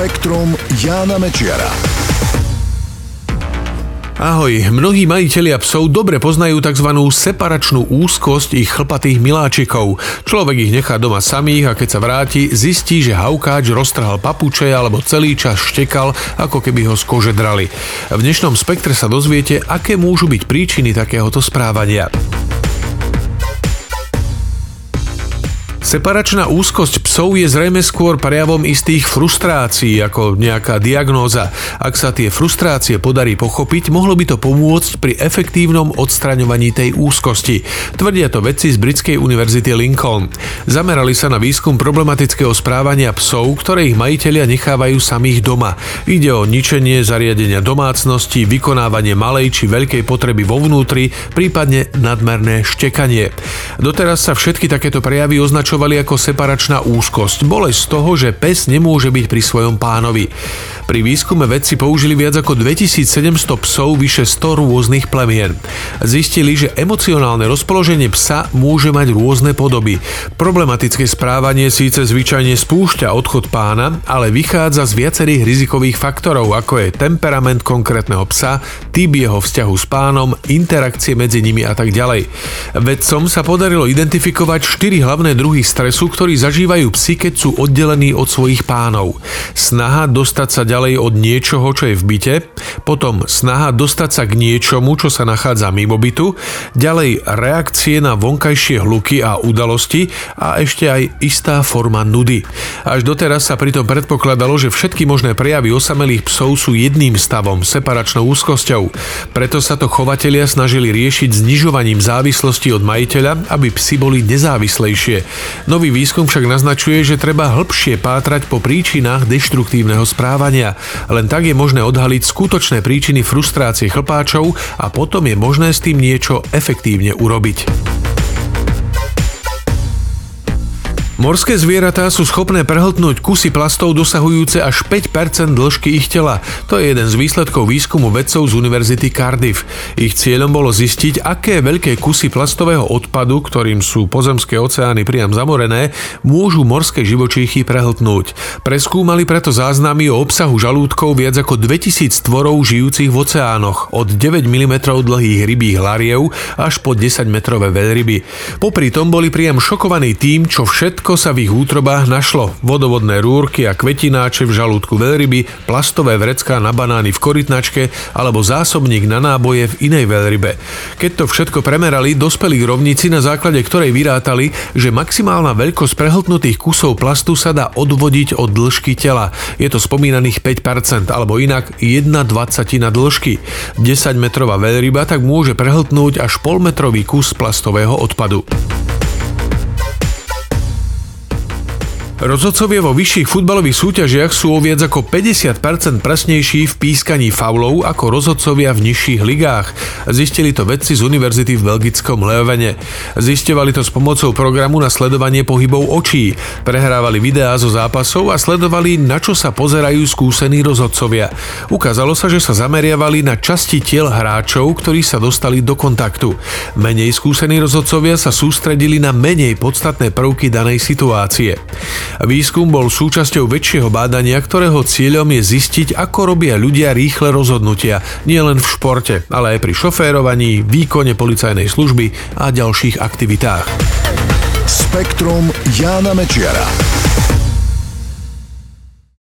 Spektrum Jána Mečiara. Ahoj, mnohí majiteľia psov dobre poznajú tzv. separačnú úzkosť ich chlpatých miláčikov. Človek ich nechá doma samých a keď sa vráti, zistí, že haukáč roztrhal papuče alebo celý čas štekal, ako keby ho z kože drali. V dnešnom spektre sa dozviete, aké môžu byť príčiny takéhoto správania. Separačná úzkosť psov je zrejme skôr prejavom istých frustrácií ako nejaká diagnóza. Ak sa tie frustrácie podarí pochopiť, mohlo by to pomôcť pri efektívnom odstraňovaní tej úzkosti. Tvrdia to vedci z Britskej univerzity Lincoln. Zamerali sa na výskum problematického správania psov, ktoré ich majiteľia nechávajú samých doma. Ide o ničenie zariadenia domácnosti, vykonávanie malej či veľkej potreby vo vnútri, prípadne nadmerné štekanie. Doteraz sa všetky takéto prejavy označujú označovali ako separačná úzkosť, bolesť z toho, že pes nemôže byť pri svojom pánovi. Pri výskume vedci použili viac ako 2700 psov vyše 100 rôznych plemien. Zistili, že emocionálne rozpoloženie psa môže mať rôzne podoby. Problematické správanie síce zvyčajne spúšťa odchod pána, ale vychádza z viacerých rizikových faktorov, ako je temperament konkrétneho psa, typ jeho vzťahu s pánom, interakcie medzi nimi a tak ďalej. Vedcom sa podarilo identifikovať 4 hlavné druhy stresu, ktorý zažívajú psi, keď sú oddelení od svojich pánov. Snaha dostať sa ďalej od niečoho, čo je v byte, potom snaha dostať sa k niečomu, čo sa nachádza mimo bytu, ďalej reakcie na vonkajšie hluky a udalosti a ešte aj istá forma nudy. Až doteraz sa pritom predpokladalo, že všetky možné prejavy osamelých psov sú jedným stavom, separačnou úzkosťou. Preto sa to chovatelia snažili riešiť znižovaním závislosti od majiteľa, aby psi boli nezávislejšie. Nový výskum však naznačuje, že treba hĺbšie pátrať po príčinách deštruktívneho správania. Len tak je možné odhaliť skutočné príčiny frustrácie chlpáčov a potom je možné s tým niečo efektívne urobiť. Morské zvieratá sú schopné prehltnúť kusy plastov dosahujúce až 5% dĺžky ich tela. To je jeden z výsledkov výskumu vedcov z Univerzity Cardiff. Ich cieľom bolo zistiť, aké veľké kusy plastového odpadu, ktorým sú pozemské oceány priam zamorené, môžu morské živočíchy prehltnúť. Preskúmali preto záznamy o obsahu žalúdkov viac ako 2000 tvorov žijúcich v oceánoch, od 9 mm dlhých rybých lariev až po 10 metrové veľryby. Popri tom boli priam šokovaní tým, čo všetko Všetko sa v ich útrobách našlo. Vodovodné rúrky a kvetináče v žalúdku veľryby, plastové vrecká na banány v korytnačke alebo zásobník na náboje v inej veľrybe. Keď to všetko premerali, dospeli k rovnici, na základe ktorej vyrátali, že maximálna veľkosť prehltnutých kusov plastu sa dá odvodiť od dĺžky tela. Je to spomínaných 5%, alebo inak 1 dvacatina dĺžky. 10 metrová veľryba tak môže prehltnúť až polmetrový kus plastového odpadu. Rozhodcovia vo vyšších futbalových súťažiach sú o viac ako 50% presnejší v pískaní faulov ako rozhodcovia v nižších ligách. Zistili to vedci z univerzity v belgickom Leovene. Zistovali to s pomocou programu na sledovanie pohybov očí. Prehrávali videá zo zápasov a sledovali, na čo sa pozerajú skúsení rozhodcovia. Ukázalo sa, že sa zameriavali na časti tiel hráčov, ktorí sa dostali do kontaktu. Menej skúsení rozhodcovia sa sústredili na menej podstatné prvky danej situácie. Výskum bol súčasťou väčšieho bádania, ktorého cieľom je zistiť, ako robia ľudia rýchle rozhodnutia, nielen v športe, ale aj pri šoférovaní, výkone policajnej služby a ďalších aktivitách. Spektrum Jána Mečiara.